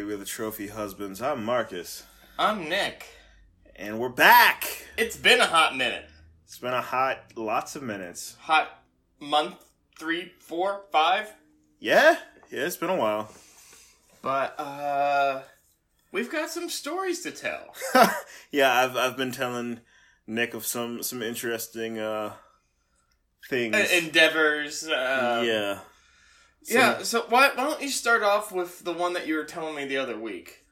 everybody. We're the Trophy Husbands. I'm Marcus. I'm Nick. And we're back! It's been a hot minute. It's been a hot, lots of minutes. Hot month, three, four, five. Yeah? Yeah, it's been a while. But, uh, we've got some stories to tell. yeah, I've, I've been telling Nick of some, some interesting, uh, things. Uh, endeavors. Uh, yeah. So, yeah, so why, why don't you start off with the one that you were telling me the other week?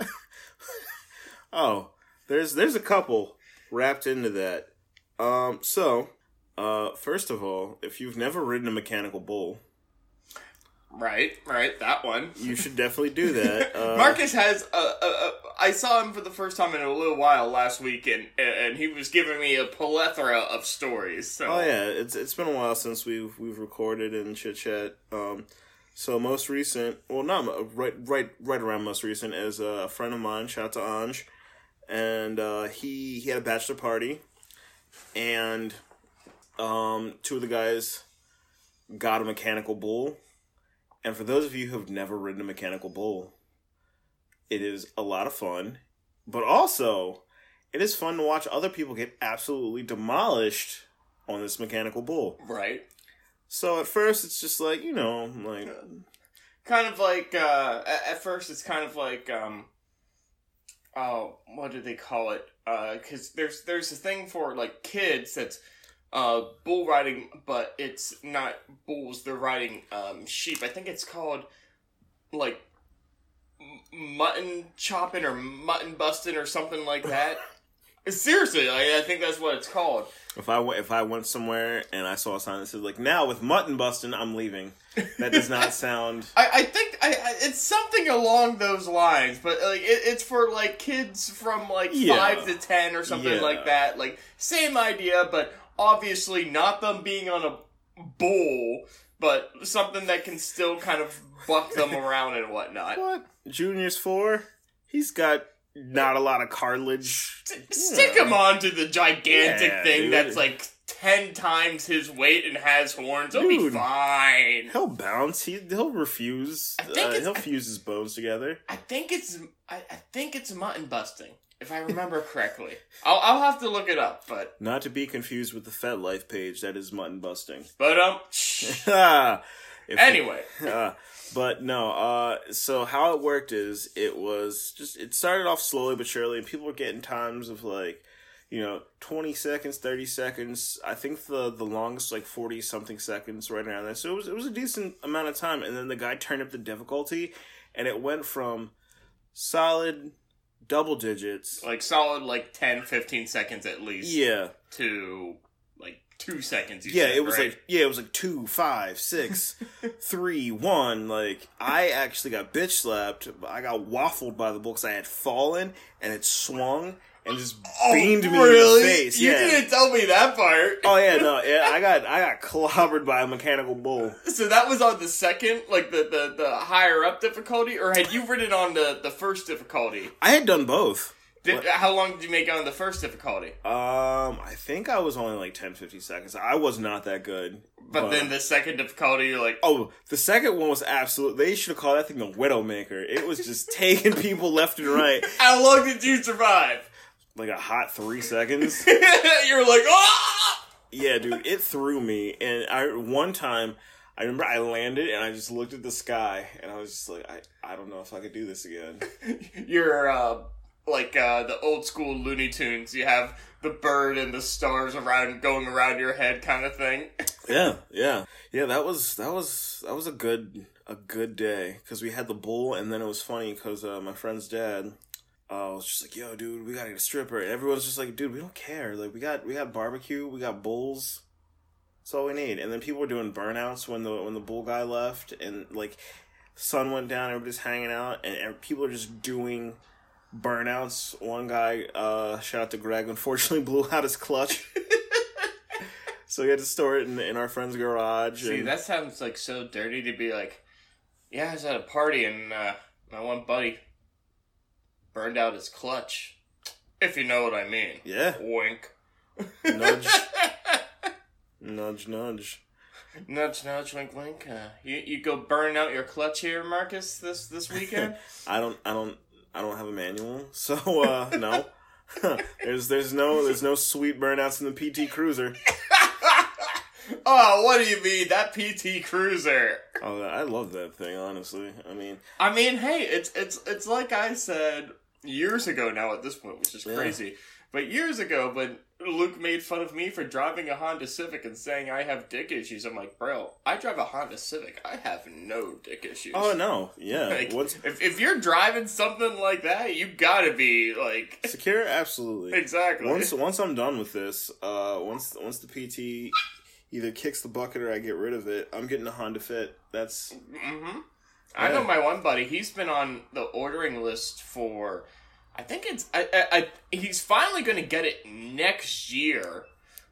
oh, there's there's a couple wrapped into that. Um, so, uh, first of all, if you've never ridden a mechanical bull, Right, right, that one. You should definitely do that. Uh, Marcus has a, a, a. I saw him for the first time in a little while last week, and and he was giving me a plethora of stories. So. Oh yeah, it's it's been a while since we've we've recorded and chit chat. Um, so most recent, well, not right right right around most recent is a friend of mine. Shout out to Anj, and uh, he he had a bachelor party, and um, two of the guys got a mechanical bull and for those of you who have never ridden a mechanical bull, it is a lot of fun, but also it is fun to watch other people get absolutely demolished on this mechanical bull. Right. So at first it's just like, you know, like kind of like uh at first it's kind of like um oh, what do they call it? Uh cuz there's there's a thing for like kids that's uh, bull riding, but it's not bulls. They're riding um, sheep. I think it's called like mutton chopping or mutton busting or something like that. Seriously, I, I, think that's what it's called. If I if I went somewhere and I saw a sign that says like now with mutton busting, I'm leaving. That does not sound. I, I think I, I, it's something along those lines, but like it, it's for like kids from like yeah. five to ten or something yeah. like that. Like same idea, but obviously not them being on a bull, but something that can still kind of buck them around and whatnot. What? Junior's four? He's got not a lot of cartilage. St- stick him onto the gigantic yeah, thing dude. that's like ten times his weight and has horns. He'll dude, be fine. He'll bounce. He he'll refuse. I think uh, he'll fuse his bones together. I think it's I, I think it's mutton busting if I remember correctly. I'll, I'll have to look it up, but not to be confused with the Fed Life page that is mutton busting. But um, anyway, uh, but no. Uh, so how it worked is it was just it started off slowly but surely, and people were getting times of like. You know, twenty seconds, thirty seconds. I think the the longest like forty something seconds, right around there. So it was it was a decent amount of time. And then the guy turned up the difficulty, and it went from solid double digits. Like solid like 10, 15 seconds at least. Yeah. To like two seconds. yeah, said, it was right? like yeah, it was like two, five, six, three, one. Like I actually got bitch slapped. I got waffled by the books. I had fallen and it swung and just oh, beamed me really? in the face. You yeah. didn't tell me that part. Oh yeah, no, yeah, I got I got clobbered by a mechanical bull. So that was on the second, like the the, the higher up difficulty, or had you ridden on the the first difficulty? I had done both. Did, how long did you make on the first difficulty? Um, I think I was only like 10, 15 seconds. I was not that good. But, but then the second difficulty, you're like, oh, the second one was absolute. They should have called that thing the Widowmaker. It was just taking people left and right. How long did you survive? Like a hot three seconds. You're like, ah! Yeah, dude, it threw me. And I one time, I remember I landed and I just looked at the sky and I was just like, I, I don't know if I could do this again. You're uh, like uh, the old school Looney Tunes. You have the bird and the stars around going around your head, kind of thing. yeah, yeah, yeah. That was that was that was a good a good day because we had the bull and then it was funny because uh, my friend's dad uh, I was just like, "Yo, dude, we gotta get a stripper." And everyone's just like, "Dude, we don't care. Like, we got we got barbecue, we got bulls. That's all we need." And then people were doing burnouts when the when the bull guy left, and like, sun went down, everybody's hanging out, and, and people are just doing burnouts. One guy, uh, shout out to Greg, unfortunately blew out his clutch. so we had to store it in, in our friend's garage. See, and... that sounds like so dirty to be like, yeah, I was at a party and uh, my one buddy burned out his clutch. If you know what I mean. Yeah. Wink. Nudge. nudge, nudge. Nudge, nudge, wink, wink. Uh, you you go burn out your clutch here, Marcus, this this weekend. I don't, I don't, I don't have a manual, so uh, no. there's there's no there's no sweet burnouts in the PT Cruiser. oh, what do you mean that PT Cruiser? Oh, I love that thing. Honestly, I mean, I mean, hey, it's it's it's like I said years ago now. At this point, which is Yeah. crazy, but years ago, when Luke made fun of me for driving a Honda Civic and saying I have dick issues, I'm like, bro, I drive a Honda Civic. I have no dick issues. oh no, yeah. Like, What's if if you're driving something like that, you gotta be like secure? Absolutely. exactly. Once once I'm done with this, uh, once once the PT either kicks the bucket or I get rid of it, I'm getting a Honda Fit. That's hmm I know my one buddy. He's been on the ordering list for. I think it's. I, I, I he's finally going to get it next year,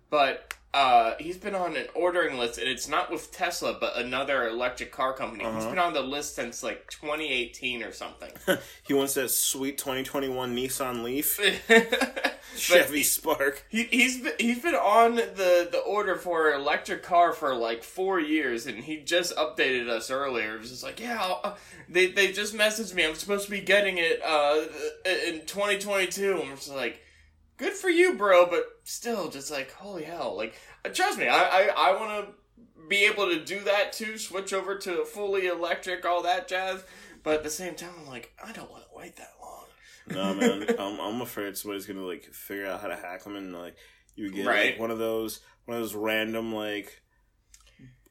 but uh, he's been on an ordering list, and it's not with Tesla, but another electric car company. He's Uh-huh. been on the list since like 2018 or something. he wants that sweet 2021 Nissan Leaf, Chevy he- Spark. He he's been, he's been on the the order for an electric car for like four years, and he just updated us earlier. He was just like, yeah, uh, they they just messaged me. I'm supposed to be getting it uh in 2022. I'm just like, good for you, bro. But still, just like, holy hell, like uh, trust me, I I, I want to be able to do that too. Switch over to fully electric, all that jazz. But at the same time, I'm like, I don't want to wait that long. No man, I'm, I'm afraid somebody's gonna like figure out how to hack them and like you get Right. like one of those one of those random like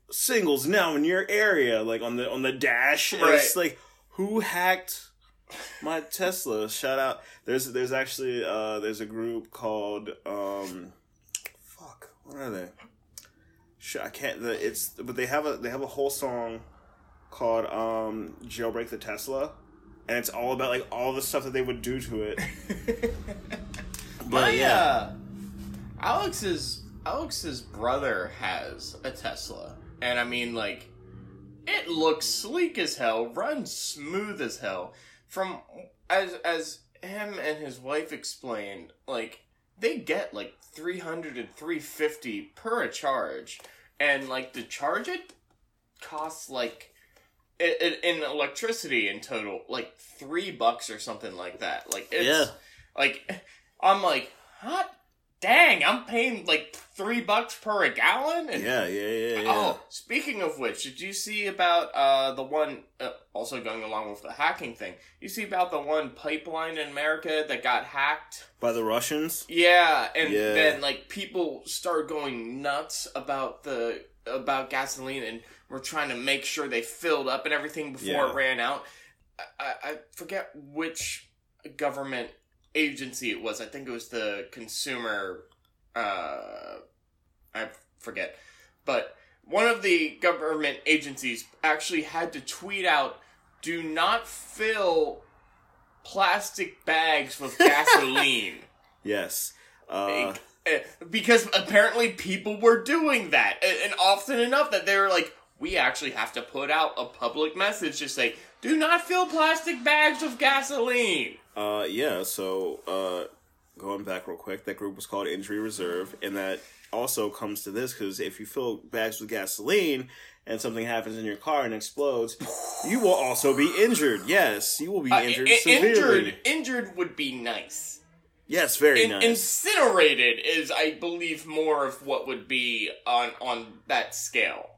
singles now in your area, like on the on the dash. and It's like who hacked my Tesla? Shout out. There's there's actually uh there's a group called um fuck what are they? Sh- I can't. The, it's but they have a they have a whole song called um jailbreak the Tesla. And it's all about like all the stuff that they would do to it. But My yeah, uh, Alex's Alex's brother has a Tesla, and I mean like it looks sleek as hell, runs smooth as hell. From as as him and his wife explained, like they get like 300 and 350 per a charge, and like to charge it costs like in electricity in total like three bucks or something like that. Like it's Yeah. like I'm like, hot dang, I'm paying like three bucks per a gallon. And, yeah, yeah, yeah, yeah. Oh, speaking of which, did you see about uh the one uh, also going along with the hacking thing? You see about the one pipeline in America that got hacked? By the Russians. Yeah, and Yeah. then like people started going nuts about the about gasoline and were trying to make sure they filled up and everything before Yeah. it ran out. I, I, I forget which government agency it was. I think it was the consumer. Uh, I forget, but one of the government agencies actually had to tweet out, "Do not fill." Plastic bags with gasoline. Yes. Uh, Uh, because apparently people were doing that and and often enough that they were like we actually have to put out a public message to say do not fill plastic bags with gasoline uh, yeah. So, uh, going back real quick, that group was called Injury Reserve, and that also comes to this because if you fill bags with gasoline and something happens in your car and explodes, you will also be injured. Yes, you will be Uh, injured i- severely. injured injured would be nice Yes, very In- nice. incinerated is i believe more of what would be on on that scale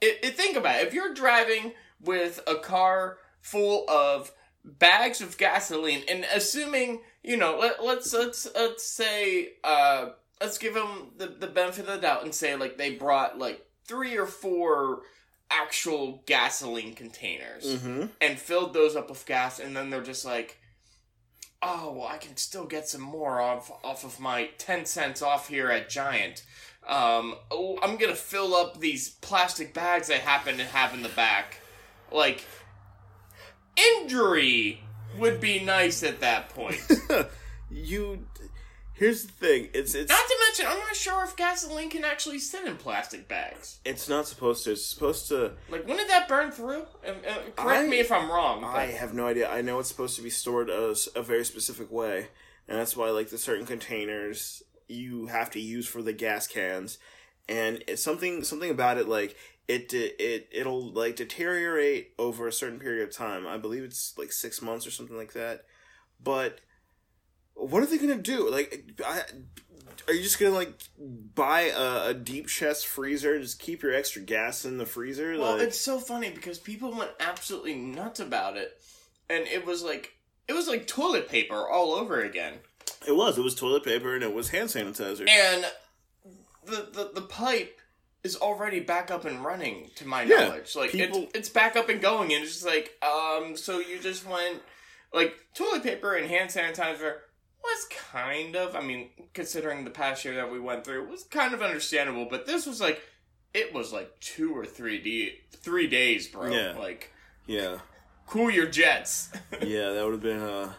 it, it, think about it if you're driving with a car full of bags of gasoline and assuming you know let, let's let's let's say uh let's give them the, the benefit of the doubt and say like they brought like three or four actual gasoline containers mm-hmm. and filled those up with gas and then they're just like oh well i can still get some more off off of my 10 cents off here at giant um oh, i'm gonna fill up these plastic bags i happen to have in the back like injury would be nice at that point you. Here's the thing. It's it's not to mention i'm not sure if gasoline can actually sit in plastic bags it's not supposed to. It's supposed to. like when did that burn through uh, correct I- me if i'm wrong but- I have no idea. I know it's supposed to be stored as a very specific way, and that's why like the certain containers you have to use for the gas cans, and it's something something about it like it it it'll like deteriorate over a certain period of time. I believe it's like six months or something like that. But what are they gonna do? Like, I, are you just gonna like buy a, a deep chest freezer and just keep your extra gas in the freezer? Well, like, it's so funny because people went absolutely nuts about it, and it was like it was like toilet paper all over again. it was it was toilet paper and it was hand sanitizer. And the the, the pipe is already back up and running to my Yeah, knowledge. Like people- it's it's back up and going and it's just like um so you just went like toilet paper and hand sanitizer was kind of I mean considering the past year that we went through was kind of understandable but this was like it was like 2 or 3 d 3 days bro Yeah. like yeah, cool your jets yeah, that would have been uh,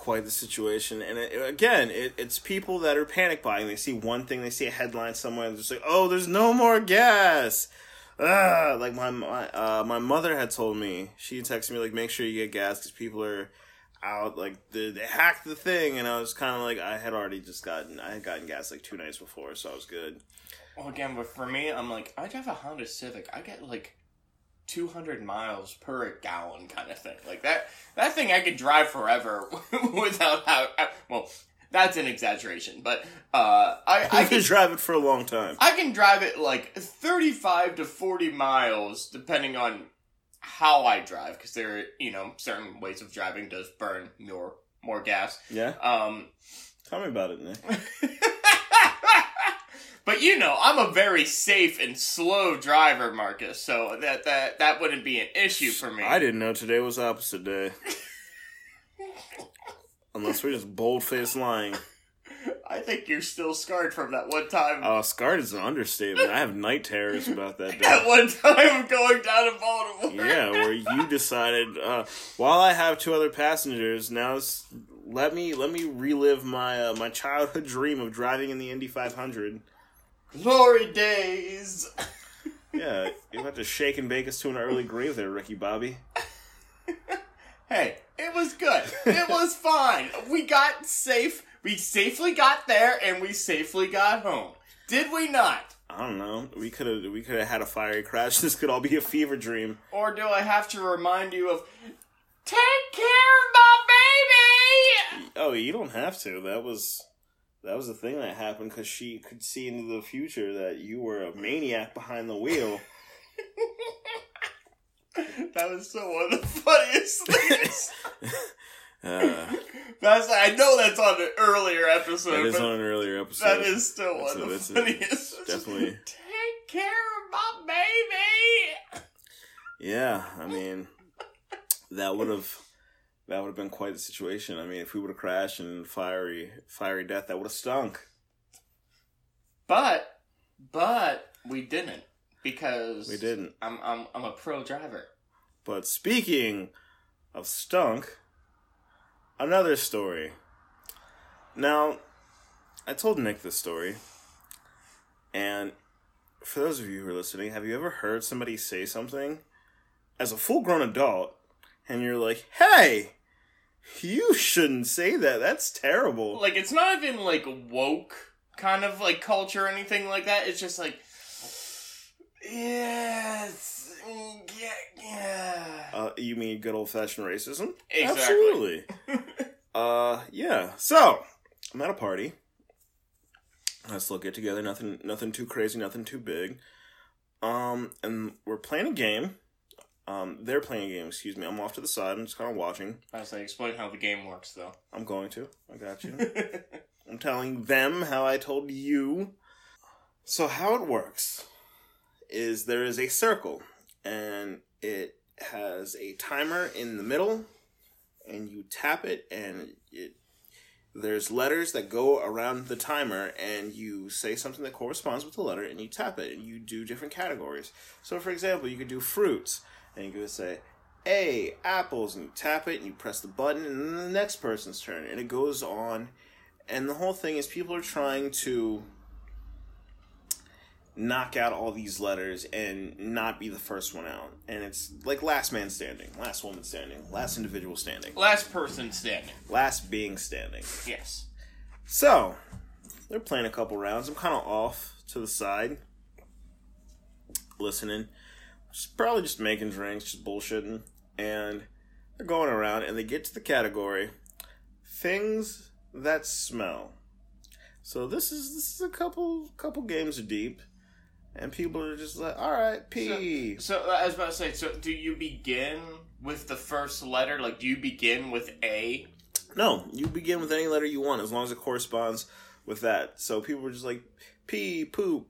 quite the situation. And it, again, it, it's people that are panic buying. They see one thing, they see a headline somewhere, and they're just like, "Oh, there's no more gas." Ah, like my my uh, my mother had told me. She texted me like, "Make sure you get gas because people are." out like they, they hacked the thing and i was kind of like i had already just gotten i had gotten gas like two nights before so i was good Well, again, but for me, I'm like, I drive a Honda Civic. I get like 200 miles per gallon kind of thing. Like that, that thing I could drive forever without how. Well, that's an exaggeration, but uh, I I can drive it for a long time I can drive it like 35 to 40 miles, depending on how I drive, because there, are, you know, certain ways of driving does burn more more gas. yeah Um, tell me about it nick but you know, I'm a very safe and slow driver, Marcus. So that that that wouldn't be an issue for me. I didn't know today was opposite day. Unless we're just bold faced lying. I think you're still scarred from that one time. Oh, scarred is an understatement. I have night terrors about that Day. that one time going down to Baltimore. Yeah, where you decided, uh, while I have two other passengers, now let me let me relive my uh, my childhood dream of driving in the Indy 500. Glory days. Yeah, you have to shake and bake us to an early grave there, Ricky Bobby. Hey, it was good. It was fine. We got safe. We safely got there, and we safely got home. Did we not? I don't know. We could have we could have had a fiery crash. This could all be a fever dream. Or do I have to remind you of take care of my baby? Oh, you don't have to. That was that was the thing that happened because she could see into the future that you were a maniac behind the wheel. That was so one of the funniest things. Uh, That's I know that's on an earlier episode, is but on an earlier episode. that is still That's one a- of the that's a- funniest. definitely. Take care of my baby. Yeah, I mean, that would have that would have been quite the situation. I mean, if we would have crashed and fiery fiery death, that would have stunk. But but we didn't because We didn't. I'm I'm I'm a pro driver. But speaking of stunk, another story. Now, I told Nick this story, and for those of you who are listening, have you ever heard somebody say something as a full grown adult, and you're like, hey, you shouldn't say that. That's terrible. Like it's not even like woke kind of like culture or anything like that. It's just like yes, yeah, yeah. Uh, you mean good old fashioned racism? Exactly. Absolutely. uh, yeah. So I'm at a party. Let's look get together. Nothing, nothing too crazy. Nothing too big. Um, and we're playing a game. Um, they're playing a game. Excuse me. I'm off to the side. I'm just kind of watching. I was like, explain how the game works though. I'm going to. I got you. I'm telling them how I told you. So how it works is there is a circle and it has a timer in the middle and you tap it and it there's letters that go around the timer and you say something that corresponds with the letter and you tap it and you do different categories. So for example, you could do fruits and you could say A, apples, and you tap it and you press the button and then the next person's turn and it goes on and the whole thing is people are trying to knock out all these letters and not be the first one out. And it's like last man standing, last woman standing, last individual standing, Last person standing. last being standing. Yes. So, they're playing a couple rounds. I'm kind of off to the side, listening. Just probably just making drinks, just bullshitting, and they're going around, and they get to the category things that smell. So this is this is a couple couple games deep, and people are just like, all right, pee. So uh, I was about to say, so do you begin with the first letter? Like, do you begin with A? No, you begin with any letter you want as long as it corresponds with that. So people were just like P, poop,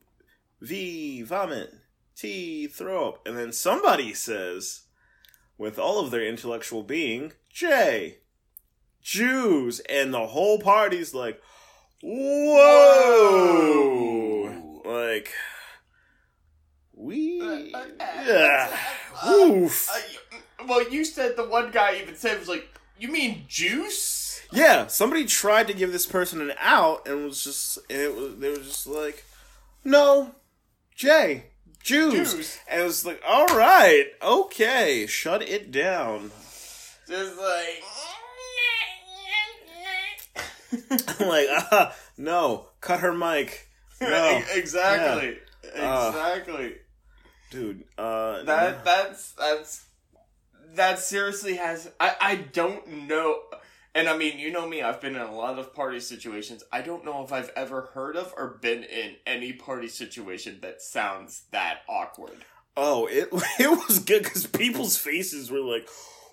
V, vomit, T, throw up. And then somebody says, with all of their intellectual being, J, Jews. And the whole party's like, whoa! Like, we. Uh, uh, Yeah. uh, Oof. Uh, well, you said the one guy even said was like, "You mean juice?" Yeah, somebody tried to give this person an out and was just and it was they were just like, No, Jay, Jews. Jews. And it was like, all right, okay, shut it down. Just like. I'm like, ah, no, cut her mic. No, exactly. Uh, Exactly. dude. Uh, that that's that's that seriously has I I don't know and I mean you know me I've been in a lot of party situations I don't know if I've ever heard of or been in any party situation that sounds that awkward. oh, it it was good because people's faces were like,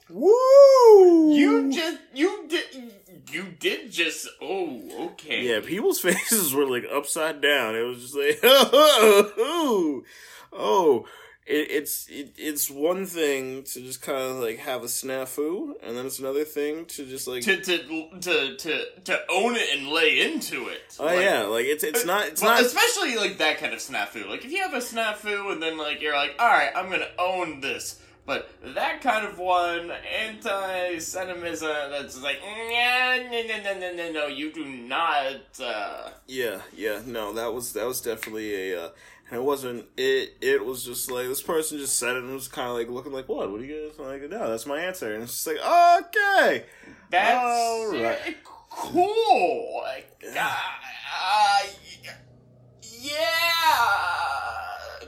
woo. You just you did you did just oh okay Yeah, people's faces were like upside down. It was just like, oh, oh. It, it's it, it's one thing to just kind of like have a snafu, and then it's another thing to just like, to to to to to own it and lay into it. oh Like, yeah, like it's it's not it's well, not especially like that kind of snafu. Like if you have a snafu and then like you're like, all right, I'm gonna own this. But that kind of one, anti-Semitism, that's like, no, no, no, no, no, no, no, you do not. Uh, yeah yeah no that was that was definitely a uh, and it wasn't it it was just like this person just said it and was kind of like looking like what what do you guys like no that's my answer and it's just like okay that's All right. cool. Like, uh, uh, yeah,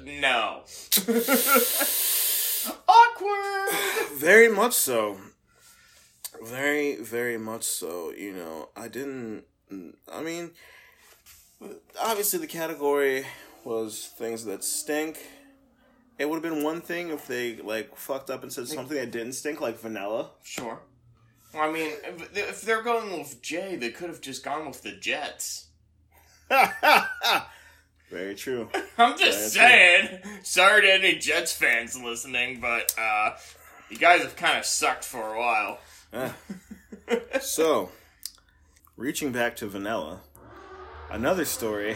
no. Awkward. Very much so. Very, very much so. You know, I didn't. I mean, obviously, the category was things that stink. It would have been one thing if they like fucked up and said something that didn't stink, like vanilla. Sure. Well, I mean, if if they're going with Jay, they could have just gone with the Jets. very true. I'm just That's saying. Sorry to any Jets fans listening, but uh, you guys have kind of sucked for a while. Ah. so, reaching back to vanilla, another story.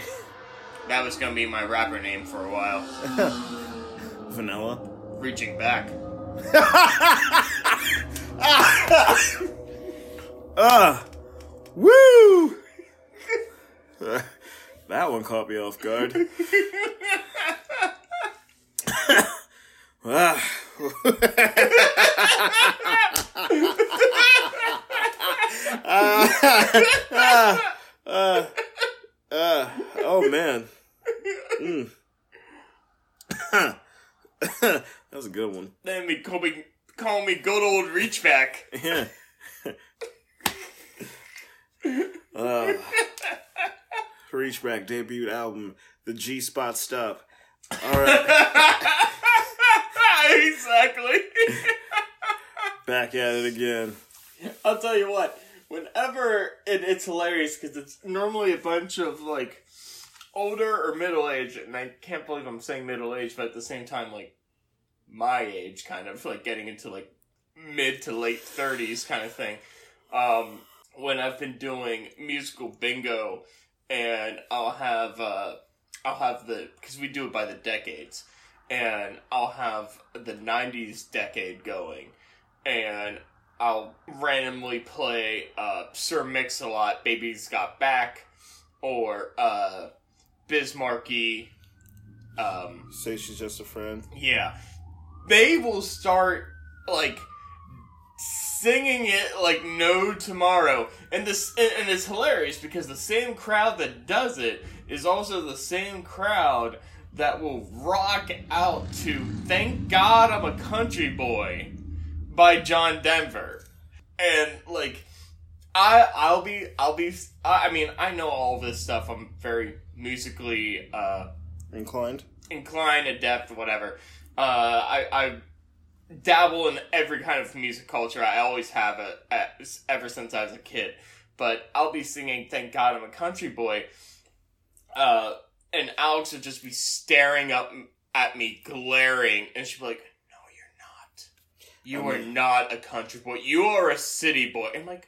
That was gonna be my rapper name for a while. vanilla. Reaching back. Ah, woo! that one caught me off guard. ah. Ah, ah, ah, oh man. Mm. that was a good one. Then we call me call me good old Reachback. Yeah. uh, Reachback debut album, the G Spot Stop. All right, exactly. back at it again. I'll tell you what. Whenever and it's hilarious because it's normally a bunch of like older or middle age, and I can't believe I'm saying middle age, but at the same time, like my age, kind of like getting into like mid to late thirties kind of thing. Um, when I've been doing musical bingo, and I'll have uh, I'll have the because we do it by the decades, and I'll have the '90s decade going, and I'll randomly play uh, Sir Mix-a-Lot, Baby's Got Back, or uh, Biz Markie. Um, Say she's just a friend. yeah. They will start, like, singing it like no tomorrow. And this and, and it's hilarious because the same crowd that does it is also the same crowd that will rock out to "Thank God I'm a Country Boy" by John Denver, and like. I I'll be I'll be I mean I know all this stuff. I'm very musically uh, Inclined. inclined, adept, whatever. Uh, I, I dabble in every kind of music culture. I always have it at, ever since I was a kid. But I'll be singing "Thank God I'm a Country Boy," uh, and Alex would just be staring up at me, glaring, and she'd be like, "No, you're not. You I are not a country boy. You are a city boy." I'm like.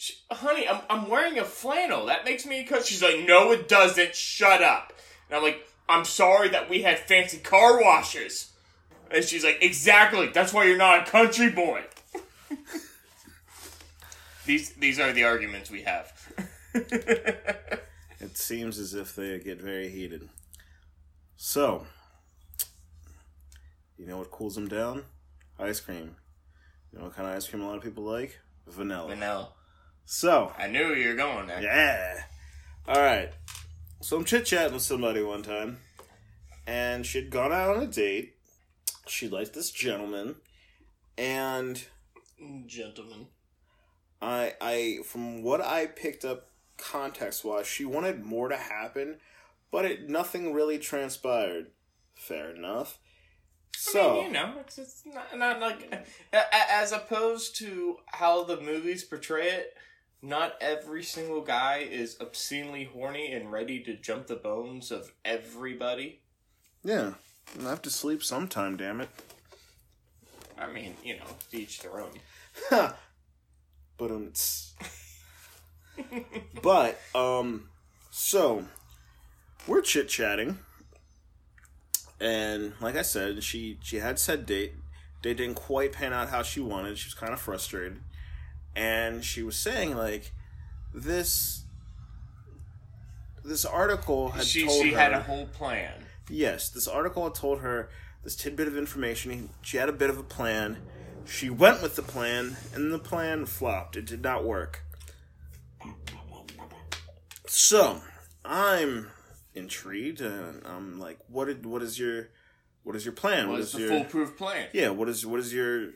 "Sh- Honey, I'm, I'm wearing a flannel. That makes me a country. She's like, no, it doesn't. Shut up. And I'm like, I'm sorry that we had fancy car washes. And she's like, exactly. That's why you're not a country boy. these these are the arguments we have. It seems as if they get very heated. So, you know what cools them down? Ice cream. You know what kind of ice cream a lot of people like? Vanilla. Vanilla. So, I knew you were going there. yeah. All right. So I'm chit chatting with somebody one time, and she'd gone out on a date. She liked this gentleman, and Gentlemen. I, I, from what I picked up context wise, she wanted more to happen, but it nothing really transpired. Fair enough. So I mean, you know, it's, it's not, not like a- a- as opposed to how the movies portray it. Not every single guy is obscenely horny and ready to jump the bones of everybody. yeah, I have to sleep sometime. Damn it. I mean, you know, each their own. but um, it's but um, so we're chit chatting, and like I said, she she had said date. Date didn't quite pan out how she wanted. She was kind of frustrated, and she was saying like this. This article had she told she her, had a whole plan. Yes, this article had told her this tidbit of information. She had a bit of a plan. She went with the plan, and the plan flopped. It did not work. So, I'm intrigued, and I'm like, "What? Did, what is your, what is your plan? What what is is the your, foolproof plan? yeah? What is what is your,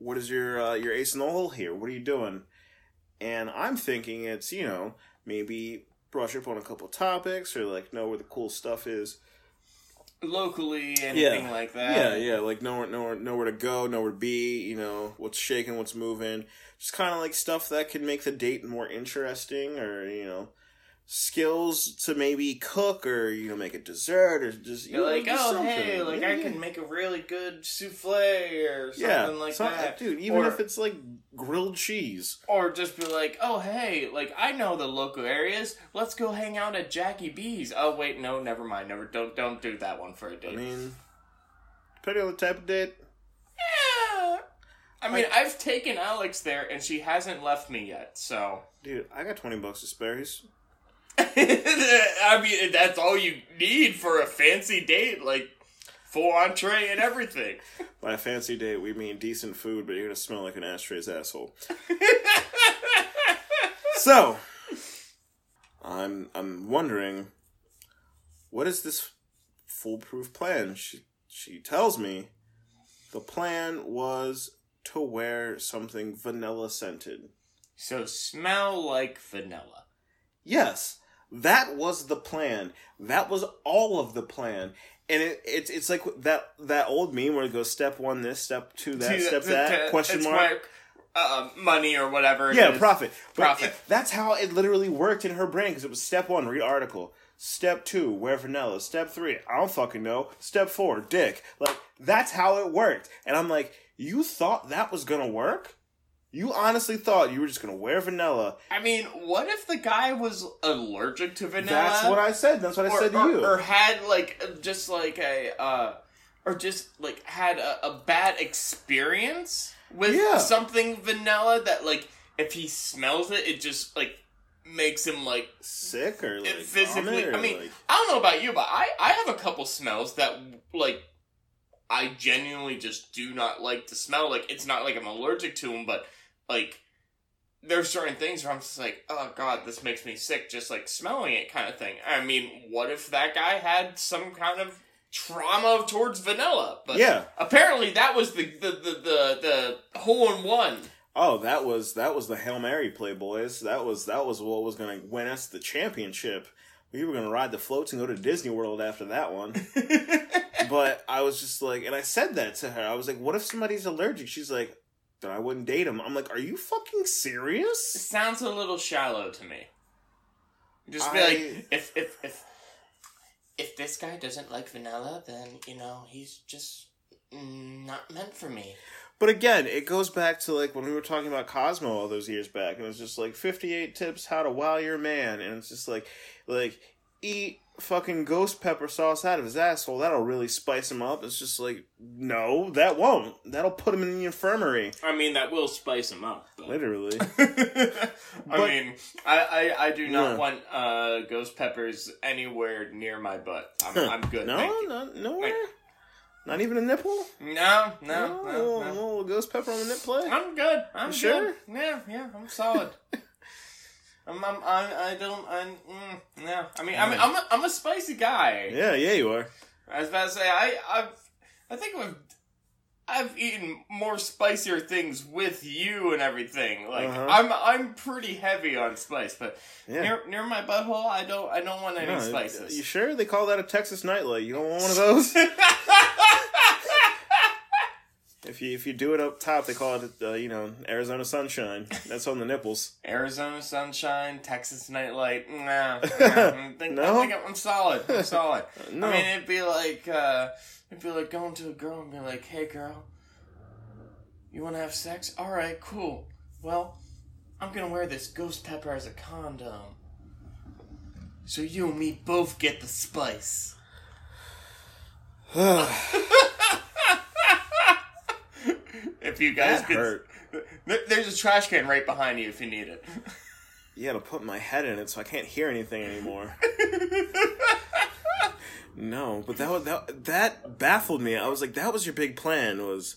what is your uh, your ace in the hole here? What are you doing?" And I'm thinking it's you know maybe brush up on a couple topics or like know where the cool stuff is. Locally, anything Yeah. like that. Yeah, yeah, like nowhere, nowhere, nowhere to go, nowhere to be. You know what's shaking, what's moving. Just kind of like stuff that can make the date more interesting, or you know, skills to maybe cook or you know make a dessert or just you You're know, like, oh, something. hey, like Yeah, I yeah. can make a really good souffle or something yeah, like that. dude. Even Or- if it's like grilled cheese, Or just be like, oh, hey, like, I know the local areas. Let's go hang out at Jackie B's. Oh, wait, no, never mind. Never, don't, don't do that one for a date. I mean, depending on the type of date. Yeah. I mean, I've taken Alex there, and she hasn't left me yet, so. Dude, I got twenty bucks to spare. He's I mean, that's all you need for a fancy date, like, full entree and everything. by a fancy date, we mean decent food, but you're gonna smell like an ashtray's asshole. So, I'm I'm wondering, what is this foolproof plan? She she tells me the plan was to wear something vanilla scented. so, smell like vanilla. Yes, that was the plan. That was all of the plan. And it, it's it's like that that old meme where it goes step one this, step two that, See, step the- that, the- question it's mark. my, uh, money or whatever. Yeah, profit. Profit. it- that's how it literally worked in her brain because it was step one, read article. Step two, wear vanilla. Step three, I don't fucking know. Step four, dick. Like, that's how it worked. And I'm like, you thought that was gonna work? You honestly thought you were just gonna wear vanilla? I mean, what if the guy was allergic to vanilla? That's what I said. That's what I said to or, you. or had like just like a uh or just like had a, a bad experience with Yeah. something vanilla that like if he smells it it just like makes him like Sick or like physically or, I mean like- I don't know about you but I I have a couple smells that like I genuinely just do not like to smell like it's not like I'm allergic to them but like there's certain things where I'm just like, oh god, this makes me sick just like smelling it kind of thing. I mean, what if that guy had some kind of trauma towards vanilla? But Yeah. apparently that was the the the the, the hole in one. Oh, that was that was the Hail Mary play, boys. That was that was what was going to win us the championship. We were going to ride the floats and go to Disney World after that one. but I was just like, and I said that to her. I was like, "What if somebody's allergic?" She's like, "Then I wouldn't date him." I'm like, "Are you fucking It serious?" sounds a little shallow to me. Just be I- like, if if if if this guy doesn't like vanilla, then you know he's just not meant for me. But again, it goes back to like when we were talking about Cosmo all those years back, and it was just like 58 tips how to wow your man, and it's just like, like eat fucking ghost pepper sauce out of his asshole. That'll really spice him up. It's just like, no, that won't. That'll put him in the infirmary, I mean, that will spice him up. But... literally. I But- mean, I, I, I do not Yeah. want uh, ghost peppers anywhere near my butt. I'm, I'm good. no, thank you. not nowhere. Not even a nipple. No, no, No, no, little, no. little ghost pepper on the nip play. I'm good. I'm You sure? good. Yeah, yeah, I'm solid. I'm, I'm, I'm, I don't, I'm, mm, no. I mean, I mean, I'm a, I'm a spicy guy. Yeah, yeah, you are. I was about to say, I, I've, I think I've, I've eaten more spicier things with you and everything. Like, Uh-huh. I'm, I'm pretty heavy on spice, but Yeah. near, near my butthole, I don't, I don't want any No, spices. You sure? They call that a Texas nightlight. You don't want one of those? if you if you do it up top, they call it uh, you know Arizona sunshine. That's on the nipples. Arizona sunshine, Texas nightlight. Nah, nah, I think, No? I think I'm solid. I'm solid. No. I mean, it'd be like uh, it'd be like going to a girl and be like, "Hey, girl, you want to have sex? All right, cool. Well, I'm gonna wear this ghost pepper as a condom, so you and me both get the spice." if you guys that could, hurt. There's a trash can right behind you if you need it. You got to put my head in it so I can't hear anything anymore. no, but that was, that that baffled me. I was like, that was your big plan was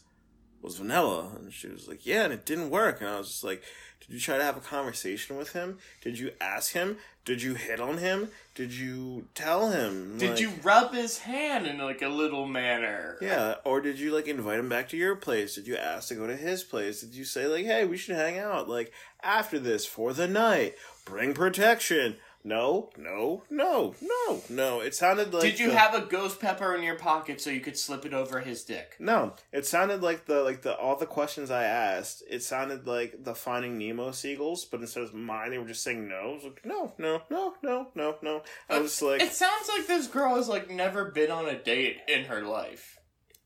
was vanilla, and she was like, yeah, and it didn't work. And I was just like, did you try to have a conversation with him? Did you ask him? Did you hit on him? Did you tell him? Did Like- you rub his hand in like a little manner? Yeah, or did you like invite him back to your place? Did you ask to go to his place? Did you say like, "Hey, we should hang out like after this for the night. Bring protection." No, no, no, no, no. It sounded like Did you the- have a ghost pepper in your pocket so you could slip it over his dick? No, it sounded like the like the all the questions I asked. It sounded like the Finding Nemo seagulls, but instead of mine, they were just saying no. I was like, no, no, no, no, no, no. I was like, It sounds like this girl has like never been on a date in her life.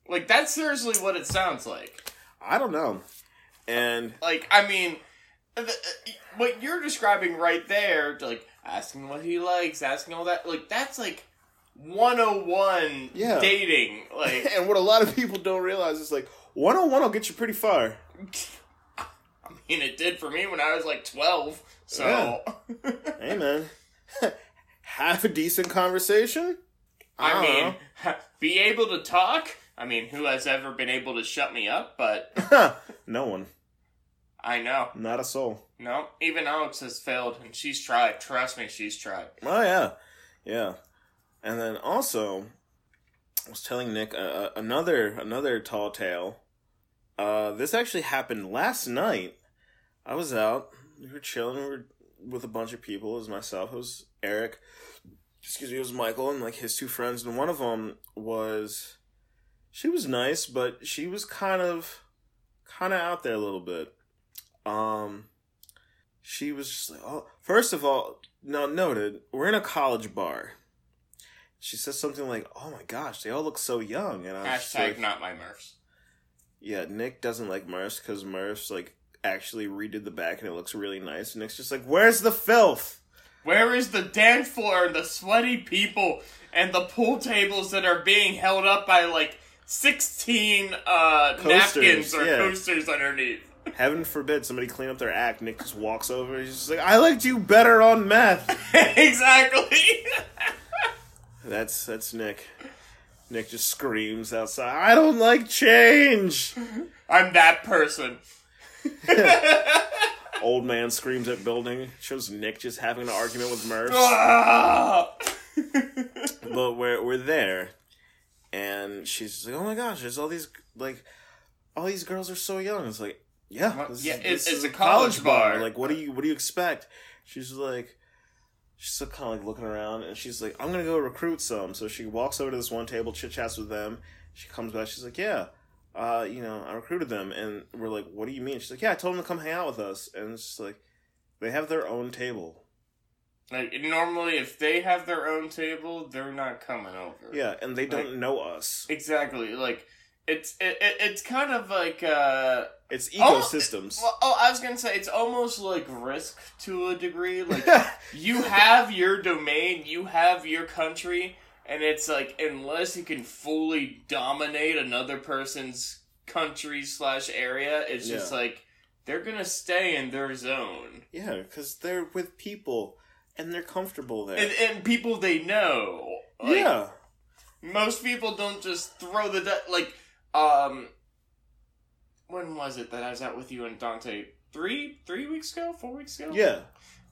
Like that's seriously what it sounds like. I don't know, and Like I mean, the, uh, what you're describing right there, like asking what he likes, asking all that, like that's like 101 Yeah. dating. Like and what a lot of people don't realize is like one on one will get you pretty far. I mean, it did for me when I was like 12. So Hey man, have a decent conversation. I don't mean, be able to talk. I mean, who has ever been able to shut me up? But no one, I know. not a soul. No, even Alex has failed, and she's tried. Trust me, she's tried. Oh yeah, yeah. And then also, I was telling Nick uh, uh, another another tall tale. Uh, this actually happened last night. I was out. We were chilling. We were with a bunch of people. It was myself. It was Eric. Excuse me. It was Michael and like his two friends. And one of them was. She was nice, but she was kind of, kind of out there a little bit. Um, she was just like, oh, first of all, now noted, we're in a college bar. She says something like, "Oh my gosh, they all look so young," and I was Hashtag like, not my Murphs. "Yeah." Nick doesn't like Murphs because Murphs like actually redid the back and it looks really nice. And Nick's just like, "Where's the filth?" Where is the dance floor and the sweaty people and the pool tables that are being held up by like 16 uh, Coasters, napkins or yeah. coasters underneath? Heaven forbid somebody clean up their act. Nick just walks over. He's just like, "I liked you better on meth." exactly. that's that's Nick. Nick just screams outside. I don't like change. I'm that person. Old man screams at building. Shows Nick just having an argument with Murph. Ah! but we're we're there, and she's like, "Oh my gosh, there's all these like, all these girls are so young." It's like, yeah, Well, yeah, is- it- this it's is a college bar. Like, what do you what do you expect? She's like, she's still kind of like looking around, and she's like, "I'm gonna go recruit some." So she walks over to this one table, chit chats with them. She comes back. She's like, "Yeah." Uh, you know, I recruited them, and we're like, "What do you mean?" She's like, "Yeah, I told them to come hang out with us," and it's just like, they have their own table. like normally, if they have their own table, they're not coming over. Yeah, and they don't know us. exactly. Like it's it, it, it's kind of like uh. It's Oh, ecosystems. Well, oh, I was gonna say it's almost like risk to a degree. Like you have your domain, you have your country, and it's like unless you can fully dominate another person's country slash area, it's just Yeah. like they're gonna stay in their zone yeah, because they're with people and they're comfortable there. and, and people they know. Like, yeah, most people don't just throw the di- like. Um, when was it that I was out with you and Dante? Three, three weeks ago, four weeks ago. yeah,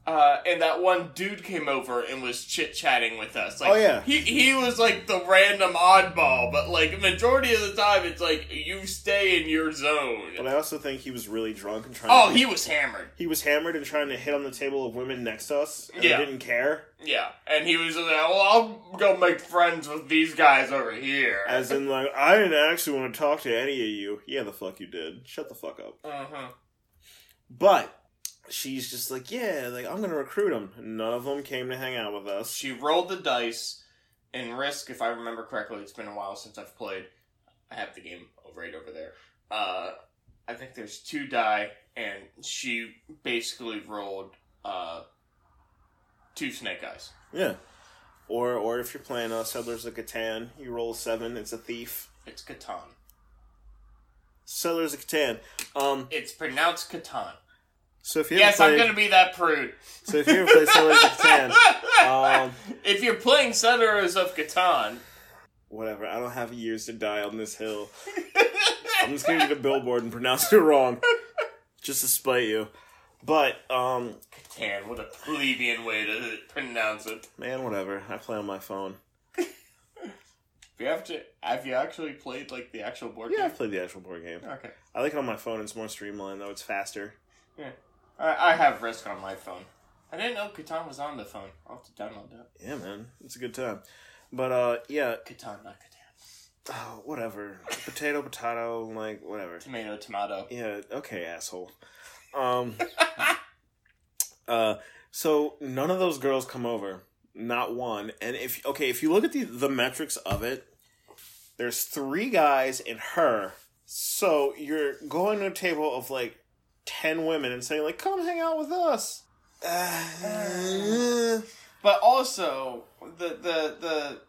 Uh, and that one dude came over and was chit chatting with us. Like, Oh, yeah. he he was like the random oddball, but like majority of the time, it's like you stay in your zone. but I also think he was really drunk and trying. To Oh, to, he was hammered. he was hammered and trying to hit on the table of women next to us, and Yeah. didn't care. Yeah, and he was like, "Well, I'll go make friends with these guys over here." As in, like, I didn't actually want to talk to any of you. Yeah, the fuck you did. Shut the fuck up. uh-huh. But she's just like, yeah, like I'm gonna recruit them. None of them came to hang out with us. She rolled the dice and risk, if I remember correctly, it's been a while since I've played. I have the game right over there. Uh, I think there's two die, and she basically rolled uh, two snake eyes. Yeah. Or, or if you're playing uh, Settlers of Catan, you roll a seven. It's a thief. It's Catan. Settlers of Catan. Um. It's pronounced Catan. So if you Yes, I'm gonna be that prude. so if you ever play Settlers of Catan, um, if you're playing Settlers of Catan, whatever. I don't have years to die on this hill. I'm just gonna get a billboard and pronounce it wrong, just to spite you. But um, Catan, what a plebeian way to pronounce it. man, whatever. I play on my phone. If you have to, have you actually played like the actual board Yeah, game? Yeah, I've played the actual board game. Okay. I like it on my phone. It's more streamlined though. It's faster. I, I have Risk on my phone. I didn't know Catan was on the phone. I'll have to download that. Yeah, man, it's a good time. But uh, yeah, Catan, not Catan. oh, whatever. Potato, potato, like whatever. Tomato, tomato. Yeah, okay, asshole. Um, uh, so none of those girls come over, not one. And if okay, if you look at the the metrics of it, there's three guys and her. So you're going to a table of like ten women and saying like, "Come hang out with us." Uh, But also, the the the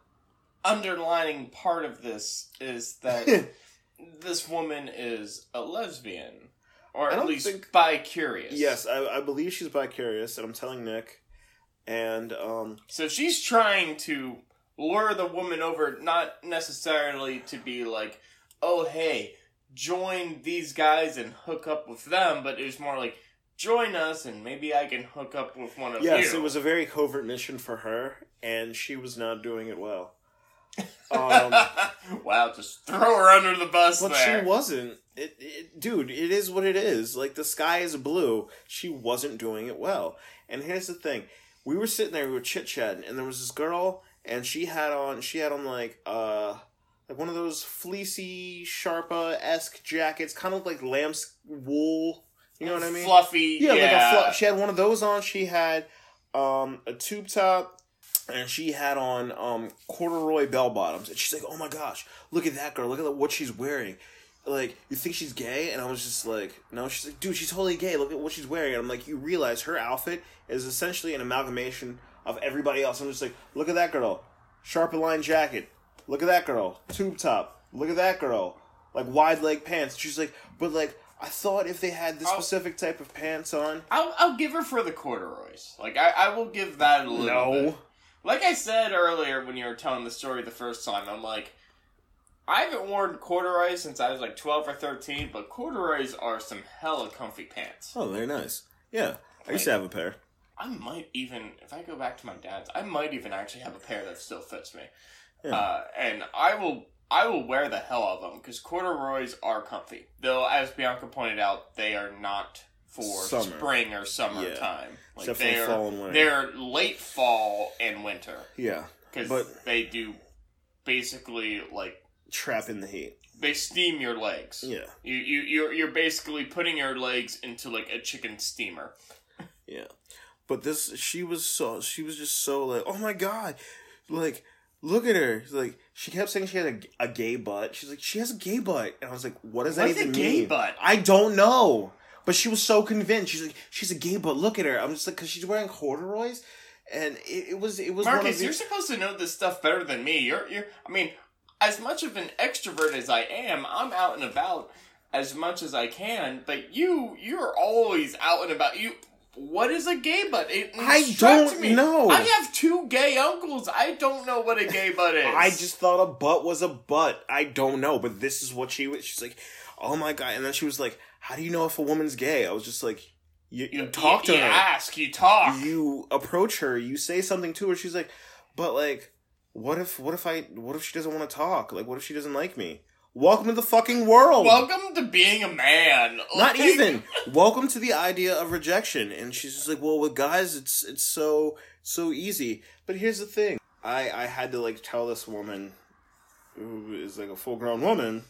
underlining part of this is that this woman is a lesbian, or at least think- bi-curious. yes, I, I believe she's bi curious, and I'm telling Nick. And um, So she's trying to lure the woman over, not necessarily to be like, oh, hey, join these guys and hook up with them, but it was more like, join us and maybe I can hook up with one of yes, you. Yes, it was a very covert mission for her, and she was not doing it well. Um, wow, just throw her under the bus But there. she wasn't. It, it, dude, it is what it is. Like the sky is blue. She wasn't doing it well. And here's the thing: we were sitting there, we were chit chatting, and there was this girl, and she had on, she had on like, uh, like one of those fleecy Sherpa esque jackets, kind of like lamb's wool. You know what I mean? Fluffy. Yeah, Yeah, like a fluff. She had one of those on. She had um, a tube top, and she had on um, corduroy bell bottoms. And she's like, "Oh my gosh, look at that girl! Look at what she's wearing." Like, you think she's gay? And I was just like, "No." She's like, "Dude, she's totally gay. Look at what she's wearing." And I'm like, "You realize her outfit is essentially an amalgamation of everybody else." I'm just like, "Look at that girl, sharp line jacket. Look at that girl, tube top. Look at that girl, like wide leg pants." She's like, "But like." I thought if they had this I'll- specific type of pants on, I'll, I'll give her for the corduroys. Like, I, I will give that a little no. bit. Like I said earlier when you were telling the story the first time, I'm like, I haven't worn corduroys since I was like 12 or 13, but corduroys are some hella comfy pants. Oh, they're nice. Yeah, I used to have a pair. I might even, if I go back to my dad's, I might even actually have a pair that still fits me. Yeah. Uh, and I will, I will wear the hell of them because corduroys are comfy. Though, as Bianca pointed out, they are not for Summer. spring or summer Yeah. time. Like they're, fall and winter. they're late fall and winter Yeah, because they do basically like trap in the heat. they steam your legs. Yeah, You you you're you're basically putting your legs into like a chicken steamer. yeah. But this, she was so, she was just so like, oh my god, like, look at her. She's Like, she kept saying she had a, a gay butt. She's like, she has a gay butt, and I was like, what does that What's a gay mean? butt? I don't know. But she was so convinced. She's like, she's a gay butt. Look at her. I'm just like, because she's wearing corduroys, and it, it was, it was one of Marcus, the, you're supposed to know this stuff better than me. You're you're I mean, as much of an extrovert as I am, I'm out and about as much as I can, but you you're always out and about. You what is a gay butt? It I don't me. know. I have two gay uncles. I don't know what a gay butt is. I just thought a butt was a butt. I don't know, but this is what she was. She's like, oh my god, and then she was like, how do you know if a woman's gay? I was just like, you, you talk to you her, ask, you talk. you approach her, you say something to her. She's like, but like, what if, what if I, what if she doesn't want to talk? Like, what if she doesn't like me? Welcome to the fucking world. Welcome to being a man. Not Like- even. Welcome to the idea of rejection. And she's just like, well, with guys, it's it's so so easy. But here's the thing. I I had to like tell this woman, who is like a full grown woman,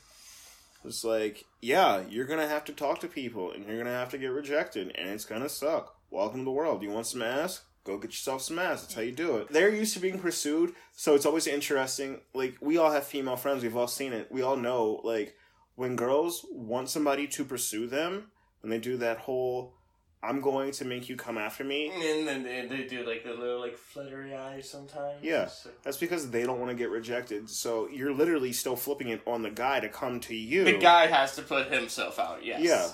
it's like, yeah, you're gonna have to talk to people, and you're gonna have to get rejected, and it's gonna suck. Welcome to the world. You want some ass? Go get yourself some ass. That's how you do it. Mm. They're used to being pursued, so it's always interesting. Like we all have female friends. We've all seen it. We all know like when girls want somebody to pursue them, when they do that whole "I'm going to make you come after me," And then they, they do like the little like fluttery eyes sometimes. Yeah. that's because they don't want to get rejected. So you're literally still flipping it on the guy to come to you. The guy has to put himself out. Yes. Yeah.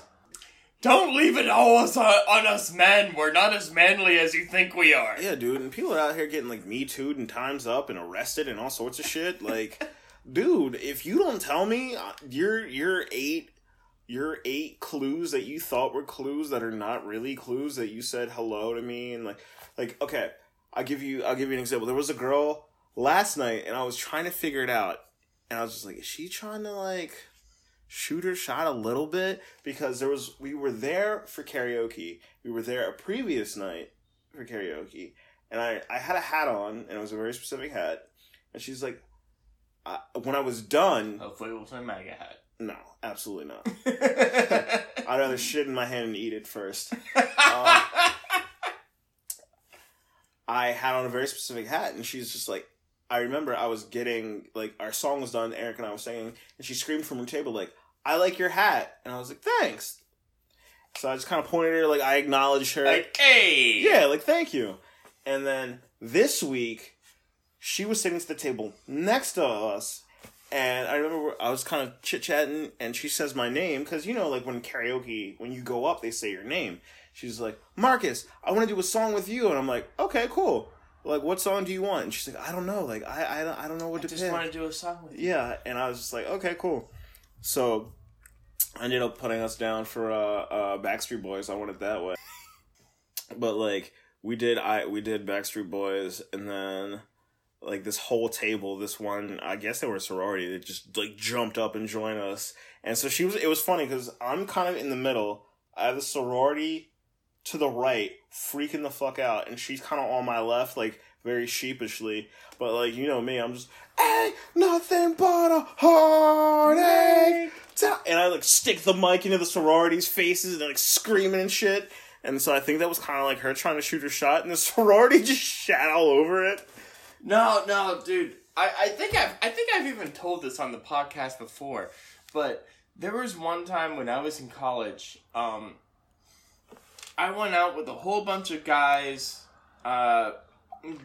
Don't leave it all us on, on us men. We're not as manly as you think we are. Yeah, dude, and people are out here getting like me too'd and times up and arrested and all sorts of shit. Like, dude, if you don't tell me uh, your your eight your eight clues that you thought were clues that are not really clues that you said hello to me and like like okay, I'll give you I'll give you an example. There was a girl last night and I was trying to figure it out and I was just like, is she trying to like shoot her shot a little bit? Because there was we were there for karaoke. We were there a previous night for karaoke and I, I had a hat on, and it was a very specific hat. And she's like, I, when I was done, Hopefully, we'll play MAGA hat. no, absolutely not. I'd rather shit in my hand and eat it first. Um, I had on a very specific hat, and she's just like, I remember I was getting, like, our song was done, Eric and I was singing, and she screamed from her table, like, I like your hat. And I was like, thanks. So I just kind of pointed at her, like, I acknowledged her. like, hey. Yeah, like thank you. And then this week, she was sitting at the table next to us, and I remember I was kind of chit chatting, and she says my name because you know, like when karaoke, when you go up, they say your name. She's like, Marcus, I want to do a song with you, and I'm like, okay, cool. Like, what song do you want? And she's like, I don't know. Like, I I don't, I don't know what I to just pick. Just want to do a song with you. Yeah, and I was just like, okay, cool. So I ended up putting us down for uh, uh Backstreet Boys. I went it that way. But like we did, I we did Backstreet Boys, and then like this whole table, this one, I guess they were a sorority. They just like jumped up and joined us, and so she was. It was funny because I'm kind of in the middle. I have the sorority to the right, freaking the fuck out, and she's kind of on my left, like very sheepishly. But like you know me, I'm just ain't nothing but a heartache. Ta-" And I like stick the mic into the sororities' faces and like screaming and shit. And so I think that was kind of like her trying to shoot her shot, and the sorority just shat all over it. No, no, dude. I, I think I've I think I've even told this on the podcast before, but there was one time when I was in college. Um, I went out with a whole bunch of guys. Uh,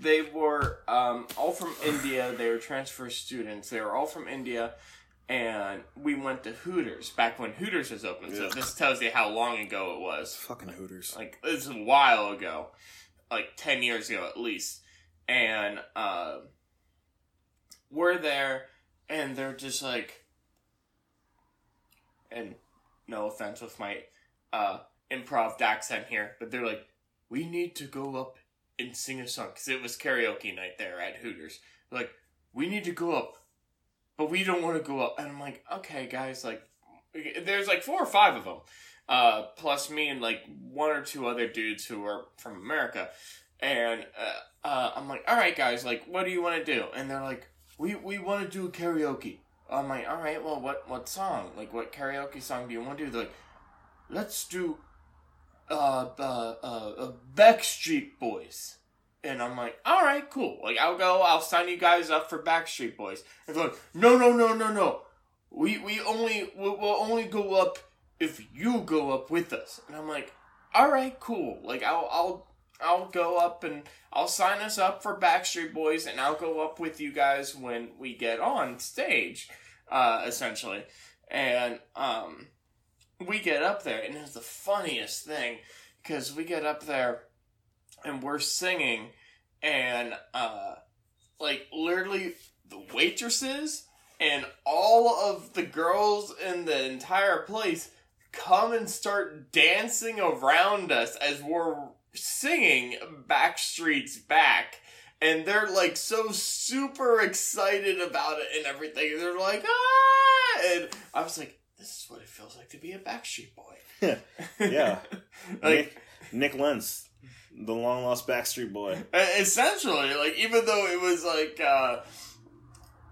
they were um, all from India. They were transfer students. They were all from India, and we went to Hooters back when Hooters was open. So this tells you how long ago it was. Fucking Hooters. Like this is a while ago, like ten years ago at least, and uh, we're there, and they're just like, and no offense with my uh, improv accent here, but they're like, we need to go up and sing a song because it was karaoke night there at Hooters. Like, we need to go up, but we don't want to go up. And I'm like, okay, guys, like, there's like four or five of them, uh, plus me and like one or two other dudes who are from America. And uh, uh, I'm like, all right, guys, like, what do you want to do? And they're like, we we want to do karaoke. I'm like, all right, well, what what song? Like, what karaoke song do you want to do? They're like, let's do uh, uh, uh, uh, Backstreet Boys. And I'm like, all right, cool. Like, I'll go, I'll sign you guys up for Backstreet Boys. And they're like, no, no, no, no, no. We, we only, we'll, we'll only go up if you go up with us. And I'm like, all right, cool. Like, I'll, I'll, I'll go up and I'll sign us up for Backstreet Boys and I'll go up with you guys when we get on stage, uh, essentially. And, um, we get up there, and it's the funniest thing because we get up there and we're singing, and uh, like literally the waitresses and all of the girls in the entire place come and start dancing around us as we're singing Backstreet's Back. And they're like so super excited about it and everything. They're like, ah! And I was like, this is what it feels like to be a Backstreet Boy. yeah. like Nick, Nick Lenz, the long lost Backstreet Boy. essentially, like even though it was like uh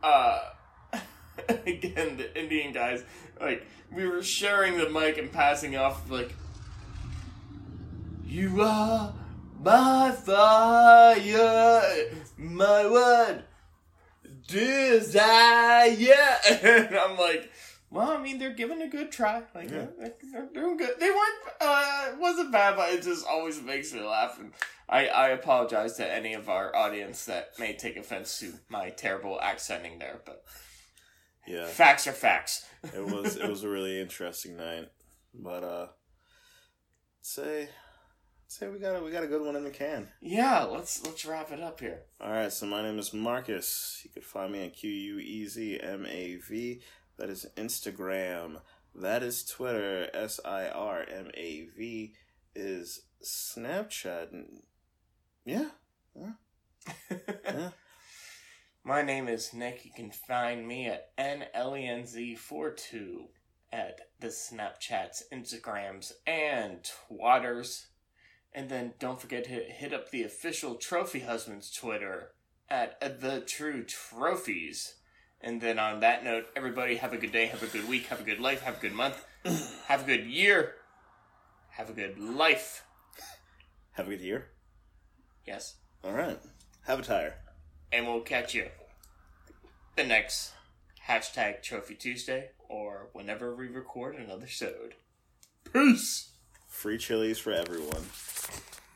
uh again the Indian guys, like we were sharing the mic and passing off like You are my fire, my one desire and I'm like well, I mean, they're giving a good try. Like Yeah. they're, they're doing good. They weren't. Uh, it wasn't bad, but it just always makes me laugh. And I, I apologize to any of our audience that may take offense to my terrible accenting there. But Yeah. facts are facts. It was it was a really interesting night. But uh say say we got a, we got a good one in the can. Yeah, let's let's wrap it up here. All right, so my name is Marcus. You could find me at Q U E Z M A V. That is Instagram. That is Twitter. S I R M A V is Snapchat. And yeah, yeah. My name is Nick. You can find me at NLENZ42 at the Snapchats, Instagrams, and Twatters. And then don't forget to hit up the official Trophy Husbands Twitter at The True Trophies. And then on that note, everybody have a good day, have a good week, have a good life, have a good month, have a good year, have a good life. Have a good year. Yes. All right. Have a tire. and we'll catch you the next hashtag Trophy Tuesday or whenever we record another sode. Peace. Free chilies for everyone.